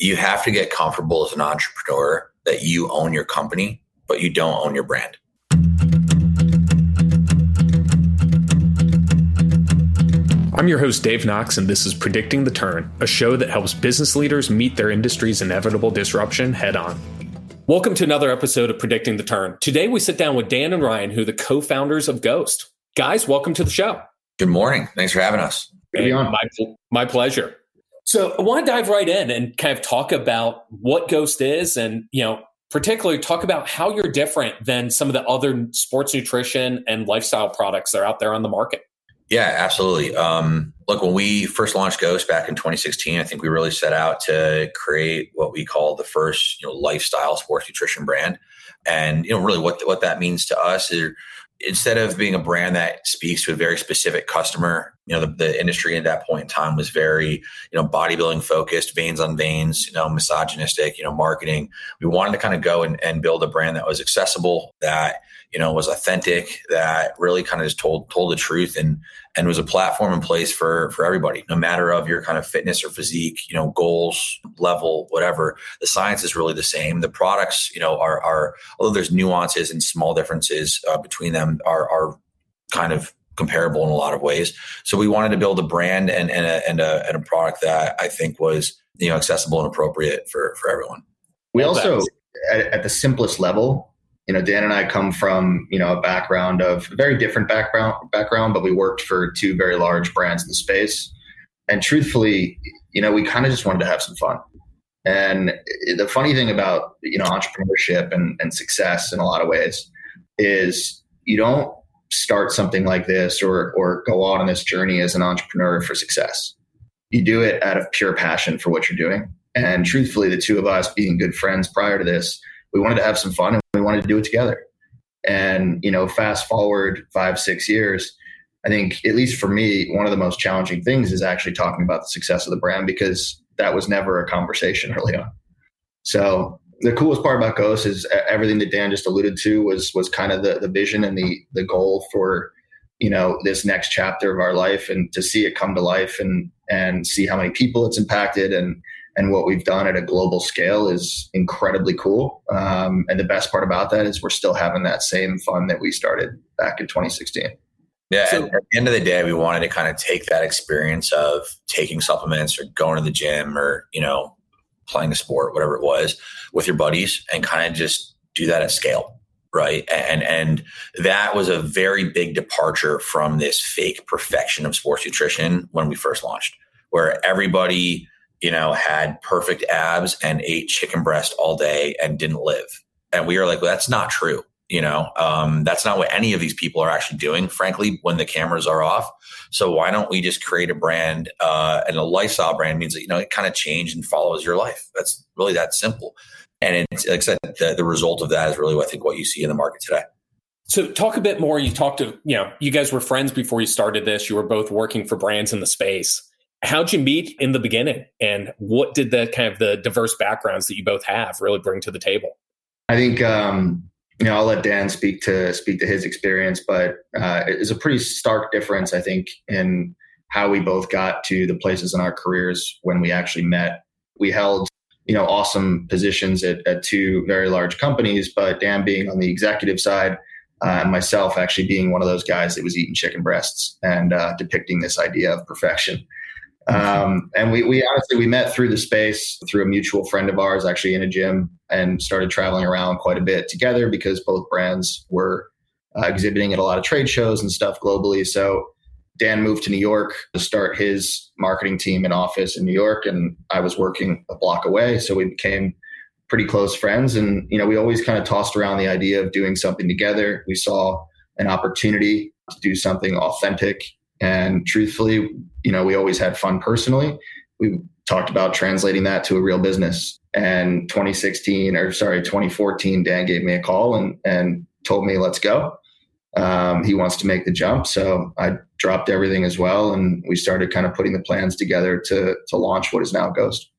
you have to get comfortable as an entrepreneur that you own your company, but you don't own your brand. I'm your host, Dave Knox, and this is Predicting the Turn, a show that helps business leaders meet their industry's inevitable disruption head on. Welcome to another episode of Predicting the Turn. Today, we sit down with Dan and Ryan, who are the co founders of Ghost. Guys, welcome to the show. Good morning. Thanks for having us. Hey, my, my pleasure. So, I want to dive right in and kind of talk about what Ghost is and, you know, particularly talk about how you're different than some of the other sports nutrition and lifestyle products that are out there on the market. Yeah, absolutely. Um, look, when we first launched Ghost back in 2016, I think we really set out to create what we call the first, you know, lifestyle sports nutrition brand. And you know, really, what what that means to us is instead of being a brand that speaks to a very specific customer, you know, the, the, industry at that point in time was very, you know, bodybuilding focused, veins on veins, you know, misogynistic, you know, marketing. We wanted to kind of go and, and build a brand that was accessible, that you know was authentic that really kind of just told told the truth and and was a platform in place for for everybody no matter of your kind of fitness or physique you know goals level whatever. The science is really the same. The products you know are are although there's nuances and small differences uh, between them are are kind of comparable in a lot of ways. So we wanted to build a brand and and a, and a, and a product that i think was you know accessible and appropriate for for everyone. We also at, at the simplest level you know, Dan and I come from, you know, a background of very different background background, but we worked for two very large brands in the space. And truthfully, you know, we kind of just wanted to have some fun. And the funny thing about, you know, entrepreneurship and, and success in a lot of ways is you don't start something like this or or go on this journey as an entrepreneur for success. You do it out of pure passion for what you're doing. And truthfully, the two of us being good friends prior to this, we wanted to have some fun wanted to do it together. And, you know, fast forward five, six years, I think, at least for me, one of the most challenging things is actually talking about the success of the brand because that was never a conversation early on. So the coolest part about Ghost is everything that Dan just alluded to was was kind of the, the vision and the the goal for you know this next chapter of our life and to see it come to life and and see how many people it's impacted and and what we've done at a global scale is incredibly cool. Um, and the best part about that is we're still having that same fun that we started back in 2016. Yeah, so, at the end of the day, we wanted to kind of take that experience of taking supplements or going to the gym or you know playing a sport, whatever it was, with your buddies, and kind of just do that at scale, right? And and that was a very big departure from this fake perfection of sports nutrition when we first launched, where everybody you know, had perfect abs and ate chicken breast all day and didn't live. And we were like, well, that's not true. You know, um, that's not what any of these people are actually doing, frankly, when the cameras are off. So why don't we just create a brand uh, and a lifestyle brand means that, you know, it kind of changes and follows your life. That's really that simple. And it's like I said, the, the result of that is really, what I think, what you see in the market today. So talk a bit more. You talked to, you know, you guys were friends before you started this. You were both working for brands in the space how'd you meet in the beginning? And what did the kind of the diverse backgrounds that you both have really bring to the table? I think um, you know i'll let dan speak to speak to his experience but uh, it's a pretty stark difference i think in how we both got to the places in our careers when we actually met. We held you know awesome positions at, at two very large companies but dan being on the executive side uh, and myself actually being one of those guys that was eating chicken breasts and uh, depicting this idea of perfection um, and we, we honestly we met through the space through a mutual friend of ours actually in a gym and started traveling around quite a bit together because both brands were uh, exhibiting at a lot of trade shows and stuff globally. So dan moved to new york to start his marketing team and office in new york and i was working a block away. So we became pretty close friends. And you know we always kind of tossed around the idea of doing something together. We saw an opportunity to do something authentic and truthfully, you know, we always had fun personally. We talked about translating that to a real business. And 2016 or sorry, 2014, Dan gave me a call and and told me, let's go. Um, he wants to make the jump. So I dropped everything as well. And we started kind of putting the plans together to, to launch what is now Ghost.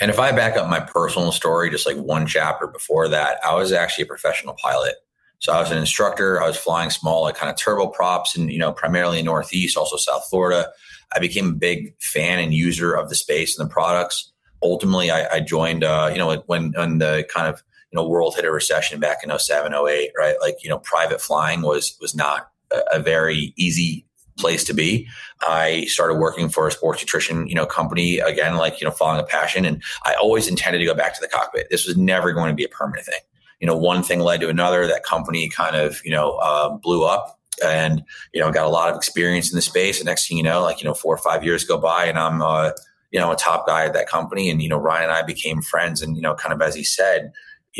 And if I back up my personal story, just like one chapter before that, I was actually a professional pilot. So I was an instructor. I was flying small, like kind of turboprops, and you know, primarily in Northeast, also South Florida. I became a big fan and user of the space and the products. ultimately I, I joined, uh, you know, when, when the kind of, you know, world hit a recession back in 07, 08, right? Like, you know, private flying was, was not a, a very easy place to be. I started working for a sports nutrition, you know, company again, like, you know, following a passion. And I always intended to go back to the cockpit. This was never going to be a permanent thing. You know, one thing led to another. That company kind of, you know, uh, blew up and, you know, got a lot of experience in the space. And next thing you know, like, you know, four or five years go by and I'm, uh, you know, a top guy at that company. And, you know, Ryan and I became friends. And, you know, kind of as he said,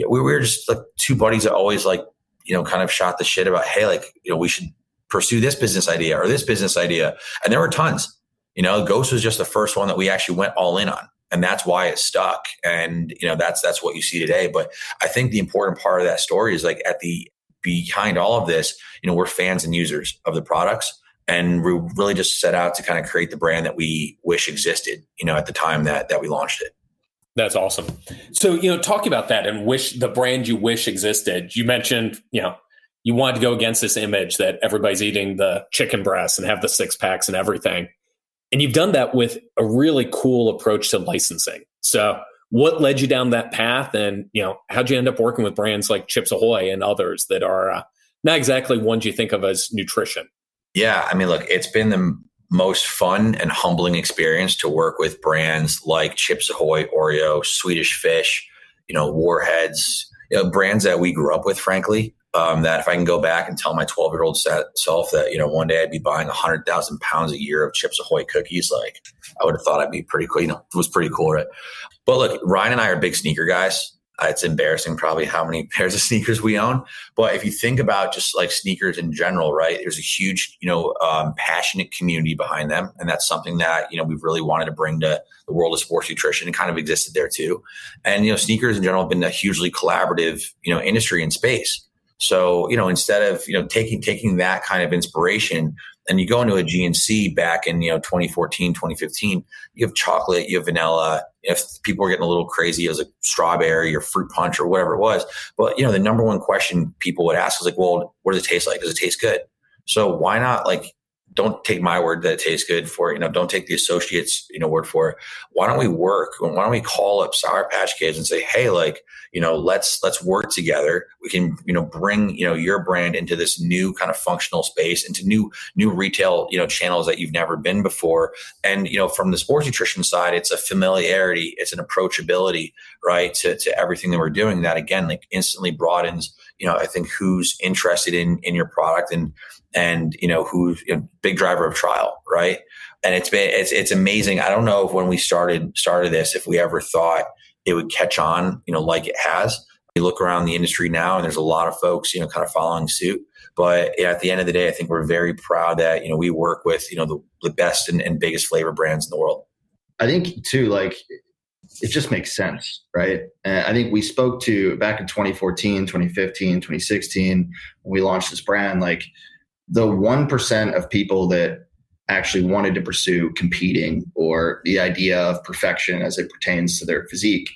we were just like two buddies that always like, you know, kind of shot the shit about, hey, like, you know, we should pursue this business idea or this business idea. And there were tons. You know, Ghost was just the first one that we actually went all in on. And that's why it stuck. And, you know, that's that's what you see today. But I think the important part of that story is like at the behind all of this, you know, we're fans and users of the products. And we really just set out to kind of create the brand that we wish existed, you know, at the time that that we launched it. That's awesome. So, you know, talking about that and wish the brand you wish existed, you mentioned, you know, you wanted to go against this image that everybody's eating the chicken breasts and have the six packs and everything. And you've done that with a really cool approach to licensing. So, what led you down that path? And, you know, how'd you end up working with brands like Chips Ahoy and others that are uh, not exactly ones you think of as nutrition? Yeah. I mean, look, it's been the most fun and humbling experience to work with brands like Chips Ahoy, Oreo, Swedish Fish, you know, Warheads, you know, brands that we grew up with, frankly um, that if I can go back and tell my 12 year old self that, you know, one day I'd be buying 100,000 pounds a year of Chips Ahoy cookies, like I would have thought I'd be pretty cool. You know, it was pretty cool, right? But look, Ryan and I are big sneaker guys. Uh, it's embarrassing probably how many pairs of sneakers we own. But if you think about just like sneakers in general, right, there's a huge, you know, um, passionate community behind them. And that's something that, you know, we've really wanted to bring to the world of sports nutrition and kind of existed there too. And, you know, sneakers in general have been a hugely collaborative, you know, industry and space. So, you know, instead of, you know, taking, taking that kind of inspiration and you go into a GNC back in, you know, 2014, 2015, you have chocolate, you have vanilla. If people are getting a little crazy, it was like strawberry or fruit punch or whatever it was. But, you know, the number one question people would ask is like, well, what does it taste like? Does it taste good? So why not like don't take my word that it tastes good for it. You know, don't take the associates, you know, word for it. Why don't we work? Why don't we call up Sour Patch Kids and say, hey, like, you know, let's let's work together. We can, you know, bring, you know, your brand into this new kind of functional space, into new new retail, you know, channels that you've never been before. And, you know, from the sports nutrition side, it's a familiarity, it's an approachability, right, to, to everything that we're doing that again, like instantly broadens, you know, I think who's interested in in your product and and you know who's a big driver of trial, right? And it's been it's it's amazing. I don't know if when we started started this, if we ever thought it would catch on, you know, like it has. You look around the industry now, and there's a lot of folks, you know, kind of following suit. But at the end of the day, I think we're very proud that you know we work with you know the, the best and, and biggest flavor brands in the world. I think too, like it just makes sense, right? And I think we spoke to back in 2014, 2015, 2016, when we launched this brand, like the 1% of people that actually wanted to pursue competing or the idea of perfection as it pertains to their physique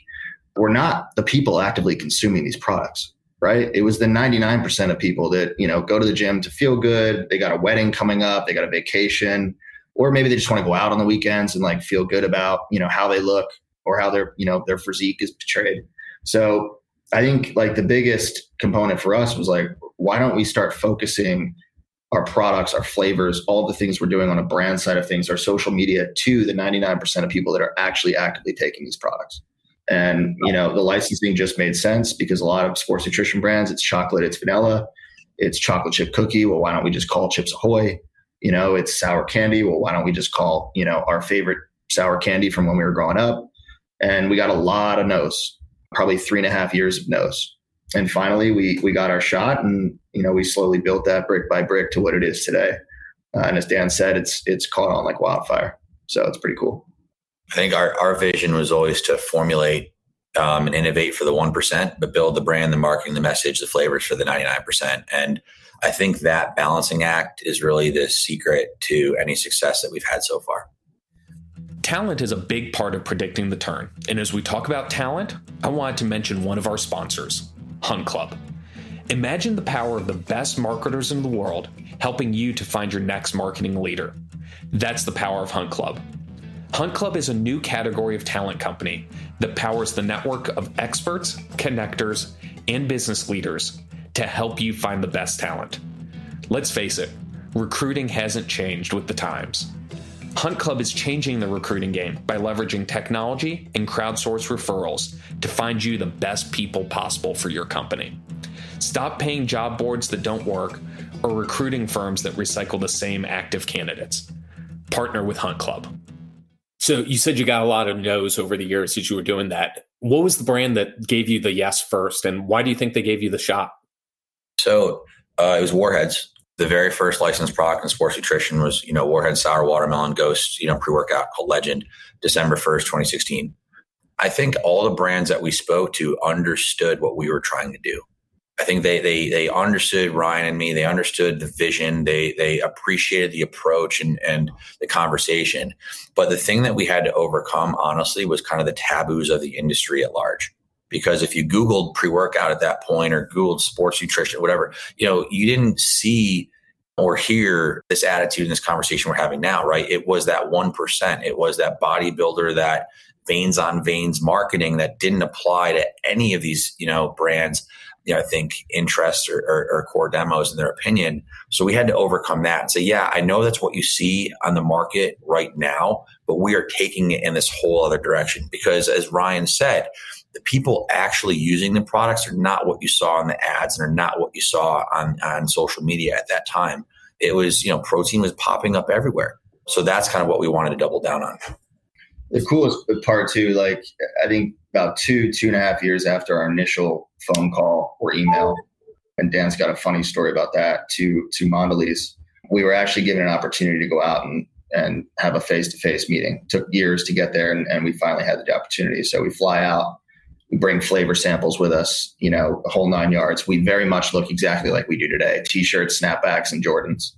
were not the people actively consuming these products right it was the 99% of people that you know go to the gym to feel good they got a wedding coming up they got a vacation or maybe they just want to go out on the weekends and like feel good about you know how they look or how their you know their physique is portrayed so i think like the biggest component for us was like why don't we start focusing our products, our flavors, all the things we're doing on a brand side of things, our social media to the 99% of people that are actually actively taking these products. And, you know, the licensing just made sense because a lot of sports nutrition brands, it's chocolate, it's vanilla, it's chocolate chip cookie. Well, why don't we just call Chips Ahoy? You know, it's sour candy. Well, why don't we just call, you know, our favorite sour candy from when we were growing up? And we got a lot of no's, probably three and a half years of no's. And finally we we got our shot and you know we slowly built that brick by brick to what it is today. Uh, and as dan said it's it's caught on like wildfire. So it's pretty cool. I think our, our vision was always to formulate um, and innovate for the 1% but build the brand the marketing the message the flavors for the 99% and i think that balancing act is really the secret to any success that we've had so far Talent is a big part of predicting the turn. And as we talk about talent, I wanted to mention one of our sponsors, Hunt Club. Imagine the power of the best marketers in the world helping you to find your next marketing leader. That's the power of Hunt Club. Hunt Club is a new category of talent company that powers the network of experts, connectors, and business leaders to help you find the best talent. Let's face it, recruiting hasn't changed with the times. Hunt Club is changing the recruiting game by leveraging technology and crowdsource referrals to find you the best people possible for your company. Stop paying job boards that don't work or recruiting firms that recycle the same active candidates. Partner with Hunt Club. So you said you got a lot of no's over the years as you were doing that. What was the brand that gave you the yes first, and why do you think they gave you the shot? So uh, it was Warheads. The very first licensed product in sports nutrition was, you know, Warhead Sour Watermelon Ghost, you know, pre-workout called Legend, December 1st, 2016. I think all the brands that we spoke to understood what we were trying to do. I think they they they understood Ryan and me. They understood the vision. They they appreciated the approach and and the conversation. But the thing that we had to overcome, honestly, was kind of the taboos of the industry at large. Because if you Googled pre workout at that point or Googled sports nutrition, whatever, you know, you didn't see or hear this attitude in this conversation we're having now, right? It was that 1%. It was that bodybuilder, that veins on veins marketing that didn't apply to any of these, you know, brands you know, I think interests or, or, or, core demos in their opinion. So we had to overcome that and say, yeah, I know that's what you see on the market right now, but we are taking it in this whole other direction because as Ryan said, the people actually using the products are not what you saw in the ads and are not what you saw on, on social media at that time. It was, you know, protein was popping up everywhere. So that's kind of what we wanted to double down on. The coolest part too, like I think about two, two and a half years after our initial phone call or email, and Dan's got a funny story about that to to Mondelez. We were actually given an opportunity to go out and and have a face to face meeting. It took years to get there, and, and we finally had the opportunity. So we fly out, we bring flavor samples with us, you know, a whole nine yards. We very much look exactly like we do today: t-shirts, snapbacks, and Jordans.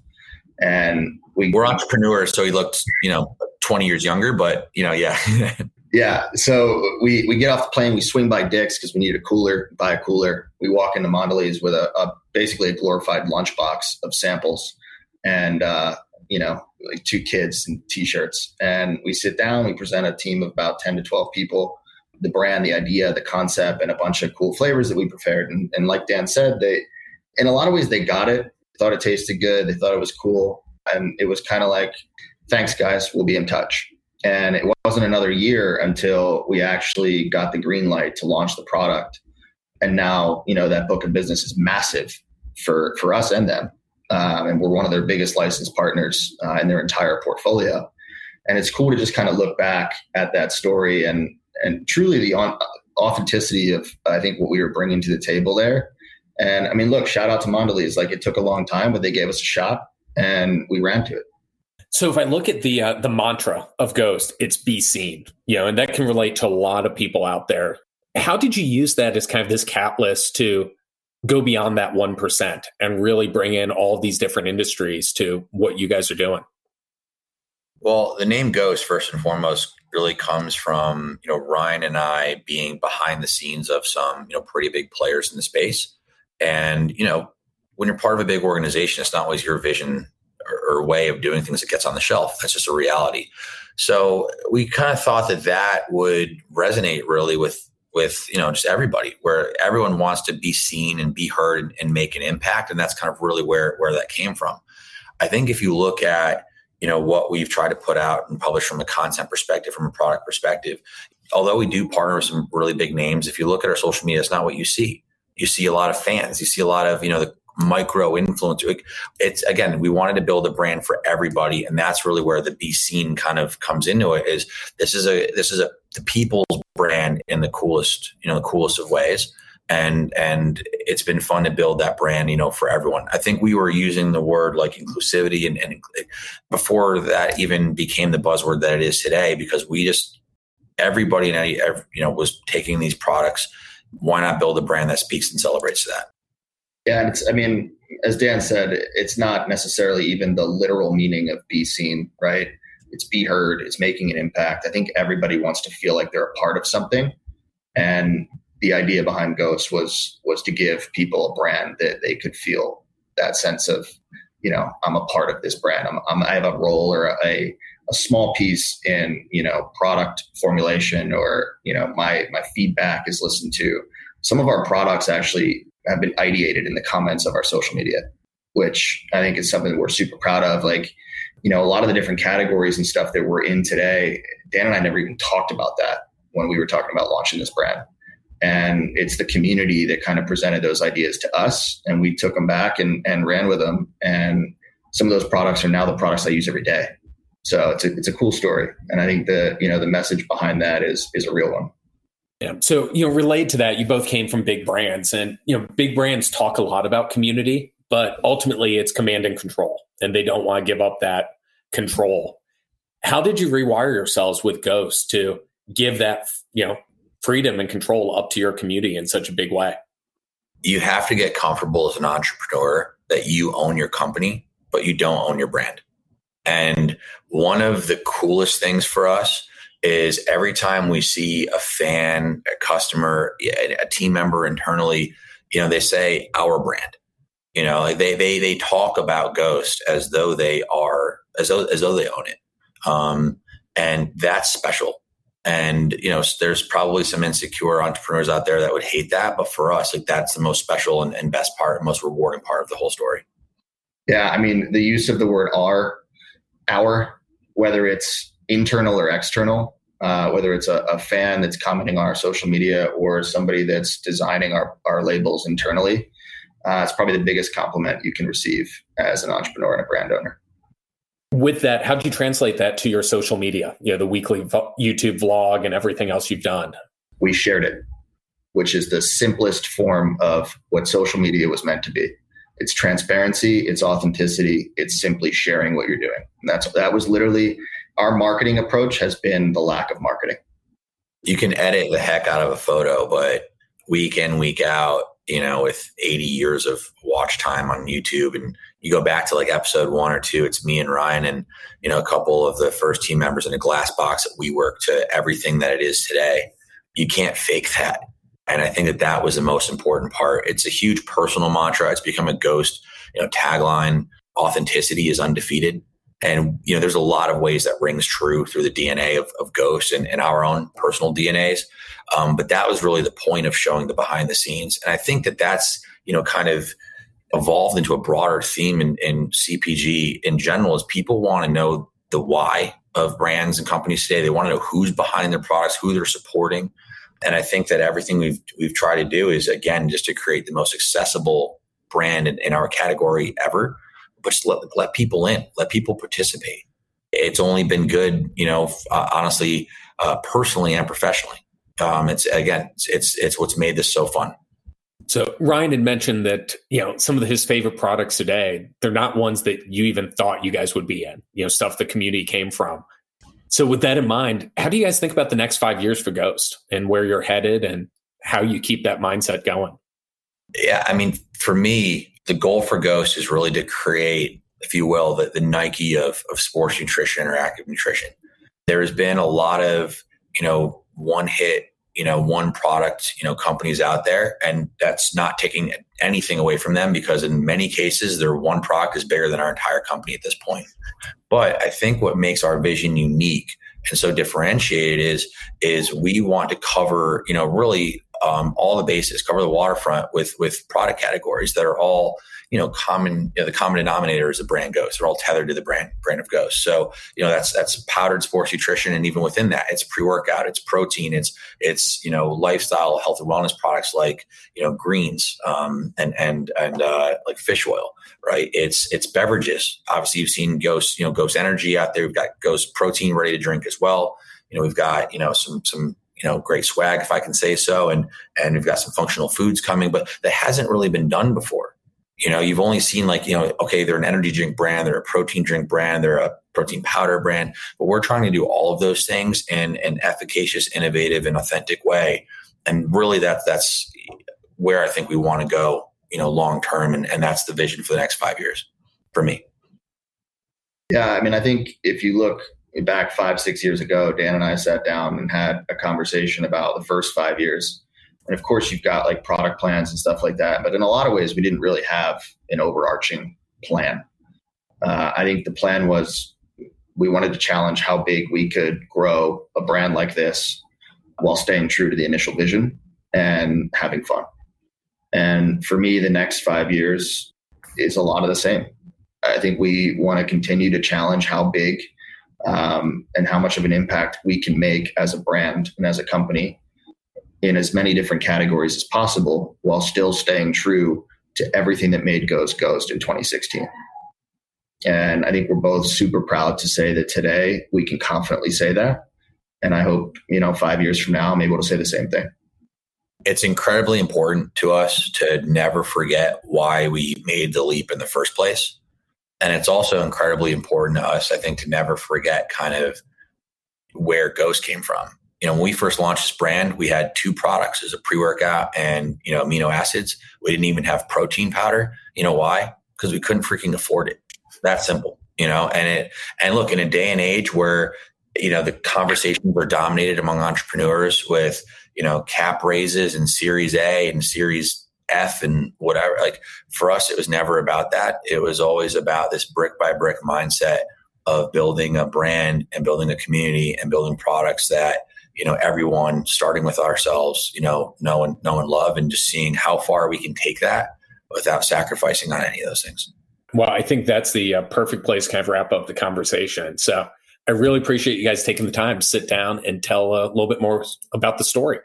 And we, we're entrepreneurs, so he looked, you know, 20 years younger, but you know, yeah. Yeah. So we, we get off the plane, we swing by Dick's because we need a cooler, buy a cooler. We walk into Mondelez with a, a basically a glorified lunchbox of samples and, uh, you know, like two kids and t-shirts. And we sit down, we present a team of about 10 to 12 people, the brand, the idea, the concept, and a bunch of cool flavors that we prepared. And, and like Dan said, they, in a lot of ways, they got it, thought it tasted good. They thought it was cool. And it was kind of like, thanks guys, we'll be in touch. And it wasn't another year until we actually got the green light to launch the product. And now, you know, that book of business is massive for, for us and them. Um, and we're one of their biggest licensed partners uh, in their entire portfolio. And it's cool to just kind of look back at that story and, and truly the on, authenticity of, I think, what we were bringing to the table there. And I mean, look, shout out to Mondelez. Like it took a long time, but they gave us a shot and we ran to it. So if I look at the uh, the mantra of Ghost, it's be seen, you know, and that can relate to a lot of people out there. How did you use that as kind of this catalyst to go beyond that one percent and really bring in all these different industries to what you guys are doing? Well, the name Ghost first and foremost really comes from you know Ryan and I being behind the scenes of some you know pretty big players in the space, and you know when you're part of a big organization, it's not always your vision or, or way of doing things that gets on the shelf. That's just a reality. So we kind of thought that that would resonate really with with you know just everybody where everyone wants to be seen and be heard and, and, make an impact and that's kind of really where where that came from i think if you look at you know what we've tried to put out and publish from a content perspective from a product perspective although we do partner with some really big names if you look at our social media it's not what you see you see a lot of fans you see a lot of you know the micro influencer. It's again, we wanted to build a brand for everybody, and that's really where the be seen kind of comes into it. Is this is a this is a the people's brand in the coolest you know the coolest of ways, and and it's been fun to build that brand you know for everyone. I think we were using the word like inclusivity and, and before that even became the buzzword that it is today because we just everybody and you know was taking these products. Why not build a brand that speaks and celebrates that? Yeah, and it's I mean, as Dan said, it's not necessarily even the literal meaning of be seen, right? It's be heard, it's making an impact. I think everybody wants to feel like they're a part of something. And the idea behind Ghost was was to give people a brand that they could feel that sense of, you know, I'm a part of this brand. I'm, I'm i have a role or a a small piece in you know product formulation or you know my my feedback is listened to. Some of our products actually have been ideated in the comments of our social media which i think is something we're super proud of. Like you know a lot of the different categories and stuff that we're in today dan and i never even talked about that when we were talking about launching this brand and it's the community that kind of presented those ideas to us. And we took them back and, and ran with them and some of those products are now the products i use every day. So it's a, it's a cool story. And i think the you know the message behind that is is a real one. Yeah. So, you know, related to that, you both came from big brands. And, you know, big brands talk a lot about community, but ultimately it's command and control. And they don't want to give up that control. How did you rewire yourselves with Ghost to give that, you know, freedom and control up to your community in such a big way? You have to get comfortable as an entrepreneur that you own your company, but you don't own your brand. And one of the coolest things for us is every time we see a fan, a customer, a team member internally, you know, they say our brand. You know, like they they they talk about Ghost as though they are as though as though they own it. Um, and that's special and you know, there's probably some insecure entrepreneurs out there that would hate that, but for us, like that's the most special and, and best part, most rewarding part of the whole story. Yeah, I mean, the use of the word "our," "our," whether it's internal or external, uh, whether it's a, a, fan that's commenting on our social media or somebody that's designing our, our labels internally, uh, it's probably the biggest compliment you can receive as an entrepreneur and a brand owner with that, how do you translate that to your social media? You know, the weekly vo- YouTube vlog and everything else you've done. We shared it, which is the simplest form of what social media was meant to be. It's transparency, it's authenticity, it's simply sharing what you're doing. And that's that was literally our marketing approach has been the lack of marketing. You can edit the heck out of a photo, but week in, week out, you know, with 80 years of watch time on YouTube and you go back to like episode one or two, it's me and Ryan and, you know, a couple of the first team members in a glass box that we work to everything that it is today. You can't fake that. And I think that that was the most important part. It's a huge personal mantra. It's become a ghost, you know, tagline. Authenticity is undefeated. And, you know, there's a lot of ways that rings true through the DNA of, of Ghost and, and our own personal DNAs. Um, but that was really the point of showing the behind the scenes. And I think that that's, you know, kind of evolved into a broader theme in, in CPG in general is people want to know the why of brands and companies today. They want to know who's behind their products, who they're supporting. And I think that everything we've we've tried to do is again just to create the most accessible brand in, in our category ever, but just let, let people in, let people participate. It's only been good, you know, uh, honestly, uh, personally and professionally. Um, it's again, it's, it's it's what's made this so fun. So Ryan had mentioned that you know some of his favorite products today they're not ones that you even thought you guys would be in. You know stuff the community came from. So with that in mind, how do you guys think about the next five years for Ghost and where you're headed and how you keep that mindset going? Yeah, I mean, for me, the goal for Ghost is really to create, if you will, the, the Nike of, of sports nutrition or active nutrition. There has been a lot of, you know, one hit you know one product you know companies out there and that's not taking anything away from them because in many cases their one product is bigger than our entire company at this point. But i think what makes our vision unique and so differentiated is is we want to cover you know really um, all the bases cover the waterfront with with product categories that are all you know, common, you know, the common denominator is the brand Ghost. They're all tethered to the brand brand of Ghost. So, you know, that's that's powdered sports nutrition, and even within that, it's pre workout, it's protein, it's it's you know, lifestyle health and wellness products like you know, greens, um, and and and uh, like fish oil, right? It's it's beverages. Obviously, you've seen Ghost, you know, Ghost Energy out there. We've got Ghost Protein ready to drink as well. You know, we've got you know some some you know great swag if i can say so and and we've got some functional foods coming but that hasn't really been done before you know, you've only seen like, you know, okay, they're an energy drink brand, they're a protein drink brand, they're a protein powder brand, but we're trying to do all of those things in an efficacious, innovative, and authentic way. And really that that's where I think we want to go, you know, long term. And, and that's the vision for the next five years for me. Yeah. I mean, I think if you look back five, six years ago, Dan and I sat down and had a conversation about the first five years and of course, you've got like product plans and stuff like that. But in a lot of ways, we didn't really have an overarching plan. Uh, I think the plan was we wanted to challenge how big we could grow a brand like this while staying true to the initial vision and having fun. And for me, the next five years is a lot of the same. I think we want to continue to challenge how big um, and how much of an impact we can make as a brand and as a company in as many different categories as possible while still staying true to everything that made Ghost Ghost in 2016. And I think we're both super proud to say that today we can confidently say that. And I hope, you know, five years from now, I'm able to say the same thing. It's incredibly important to us to never forget why we made the leap in the first place. And it's also incredibly important to us, I think, to never forget kind of where Ghost came from. You know, when we first launched this brand, we had two products as a pre-workout and, you know, amino acids. We didn't even have protein powder. You know why? Because we couldn't freaking afford it. That simple, you know, and it, and look, in a day and age where, you know, the conversations are dominated among entrepreneurs with, you know, cap raises and series A and series F and whatever. Like for us, it was never about that. It was always about this brick by brick mindset of building a brand and building a community and building products that you know everyone starting with ourselves you know know and know and love and just seeing how far we can take that without sacrificing on any of those things well i think that's the uh, perfect place to kind of wrap up the conversation so i really appreciate you guys taking the time to sit down and tell a little bit more about the story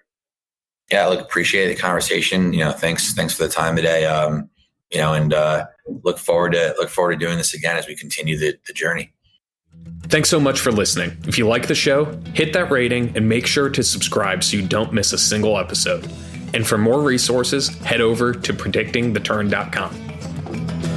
yeah, I look, appreciate the conversation. You know, thanks, thanks for the time today. Um, you know, and uh, look forward to look forward to doing this again as we continue the, the journey. Thanks so much for listening. If you like the show, hit that rating and make sure to subscribe so you don't miss a single episode. And for more resources, head over to predictingtheturn.com.